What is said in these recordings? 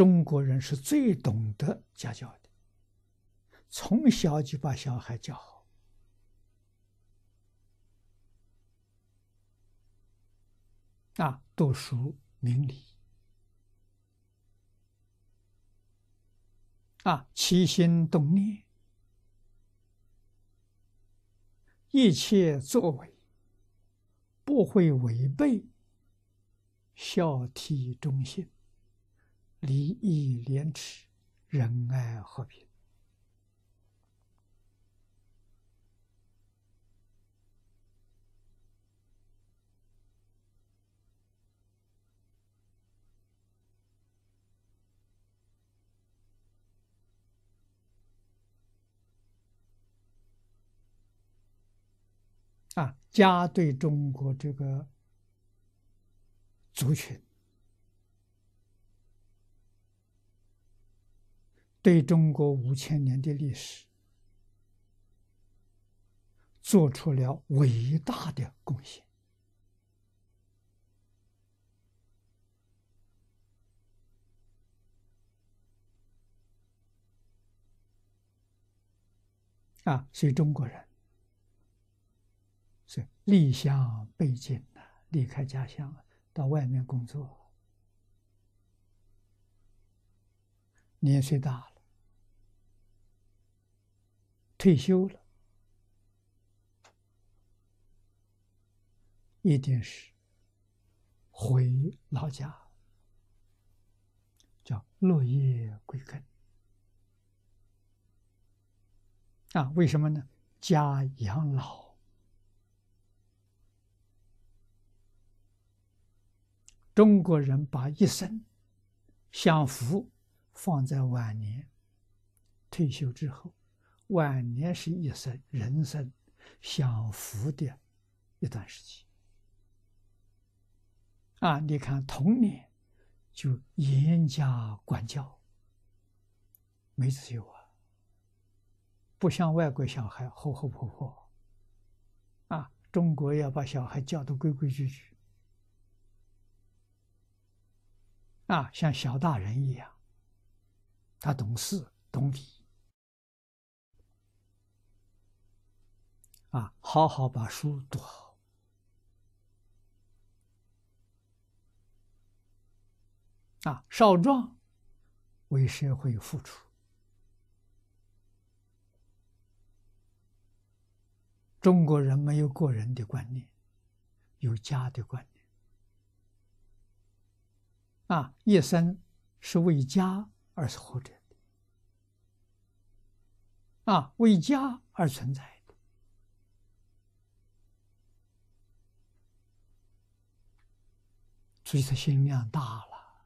中国人是最懂得家教的，从小就把小孩教好，啊，读书明理，啊，齐心动念，一切作为不会违背孝悌忠信。礼义廉耻，仁爱和平啊，家对中国这个族群。对中国五千年的历史做出了伟大的贡献啊！所以中国人是离乡背井的，离开家乡到外面工作。年岁大，退休了，一定是回老家，叫落叶归根啊？为什么呢？家养老，中国人把一生享福。放在晚年退休之后，晚年是一生人生享福的一段时期啊！你看童年就严加管教，没自由啊，不像外国小孩活活泼泼啊！中国要把小孩教的规规矩矩啊，像小大人一样。他懂事懂礼，啊，好好把书读好，啊，少壮为社会付出。中国人没有个人的观念，有家的观念，啊，一生是为家。而活着的啊，为家而存在所以他心量大了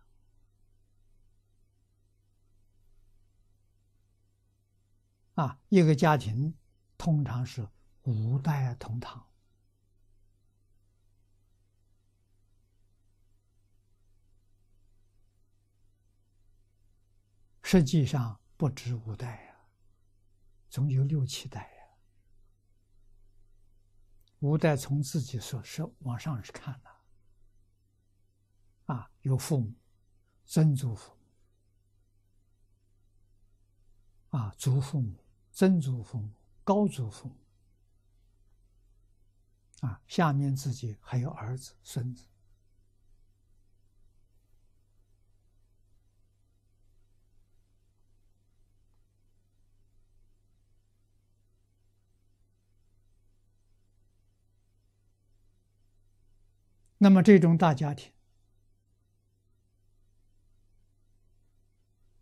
啊。一个家庭通常是五代同堂。实际上不止五代呀，总有六七代呀。五代从自己所说往上是看的，啊有父母、曾祖父、啊祖父母、曾祖父母、高祖父母，啊，下面自己还有儿子、孙子。那么，这种大家庭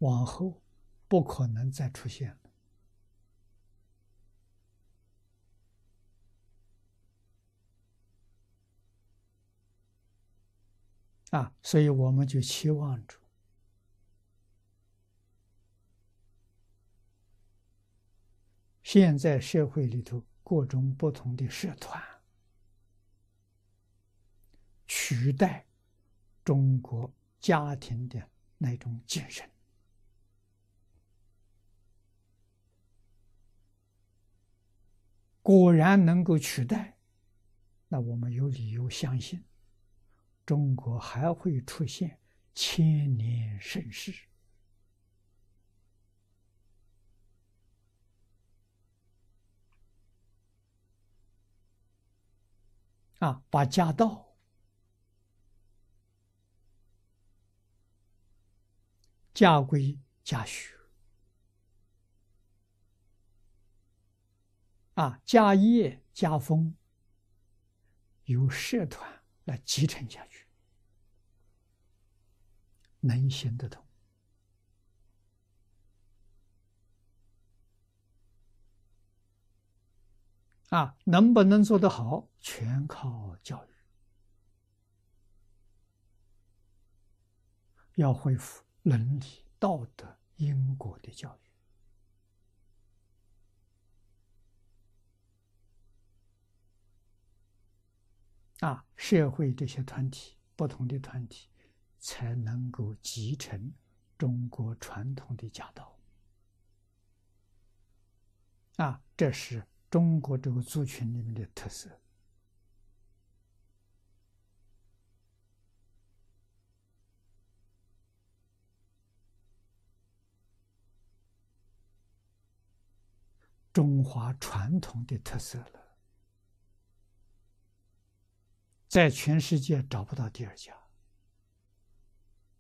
往后不可能再出现了啊！所以，我们就期望着现在社会里头各种不同的社团。取代中国家庭的那种精神，果然能够取代那我们有理由相信中国还会出现千年盛世。啊把家道家规家训啊家业、家风，由社团来继承下去，能行得通。啊，能不能做得好，全靠教育。要恢复伦理、道德、因果的教育。啊，社会这些团体，不同的团体，才能够继承中国传统的家道。啊，这是。中国这个族群里面的特色，中华传统的特色了，在全世界找不到第二家。